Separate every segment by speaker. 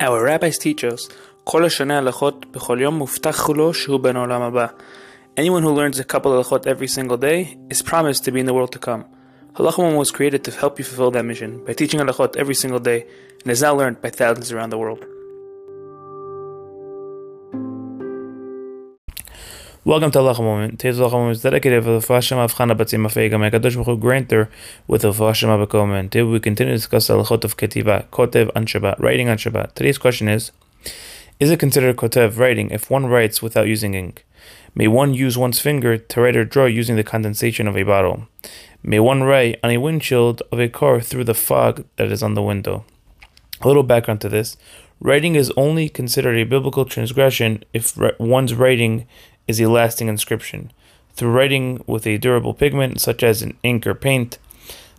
Speaker 1: Our rabbis teach us, כל השנה הלכות בכל יום מובטח לו שהוא בן העולם הבא. Anyone who learns a couple of halachot every single day is promised to be in the world to come. Halachah was created to help you fulfill that mission by teaching halachot every single day and is now learned by thousands around the world.
Speaker 2: Welcome to Halacha Moment. Today's Halacha Moment is dedicated for the Fashem of Chana Batzim Afegam. May Kadosh Baruch grant her with the Fashem Abakomen. Today we continue to discuss the halachot of Ketiva, Kotev on Shabbat, writing on Shabbat. Today's question is, is it considered Kotev writing if one writes without using ink? May one use one's finger to write or draw using the condensation of a bottle? May one write on a windshield of a car through the fog that is on the window? A little background to this. Writing is only considered a biblical transgression if one's writing is a lasting inscription, through writing with a durable pigment, such as an ink or paint,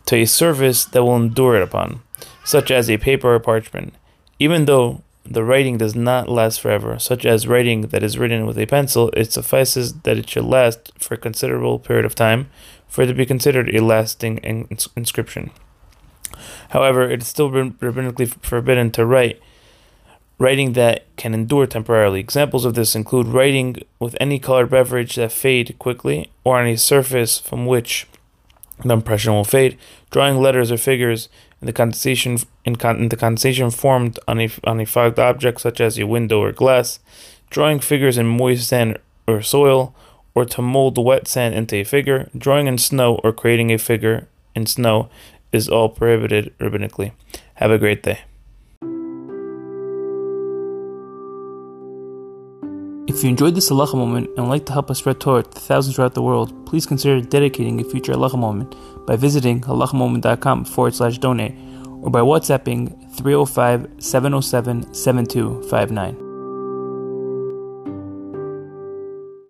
Speaker 2: to a surface that will endure it upon, such as a paper or parchment. Even though the writing does not last forever, such as writing that is written with a pencil, it suffices that it should last for a considerable period of time for it to be considered a lasting ins- inscription. However, it is still rabbinically forbidden to write writing that can endure temporarily. Examples of this include writing with any colored beverage that fade quickly or on a surface from which the impression will fade, drawing letters or figures in the condensation in, con- in the condensation formed on a on a fogged object such as a window or glass, drawing figures in moist sand or soil, or to mold wet sand into a figure, drawing in snow or creating a figure in snow is all prohibited rabbinically. Have a great day.
Speaker 1: If you enjoyed this halacha moment and would like to help us spread Torah to thousands throughout the world, please consider dedicating a future halacha moment by visiting halachamoment.com forward slash donate or by WhatsApping 305 707 7259.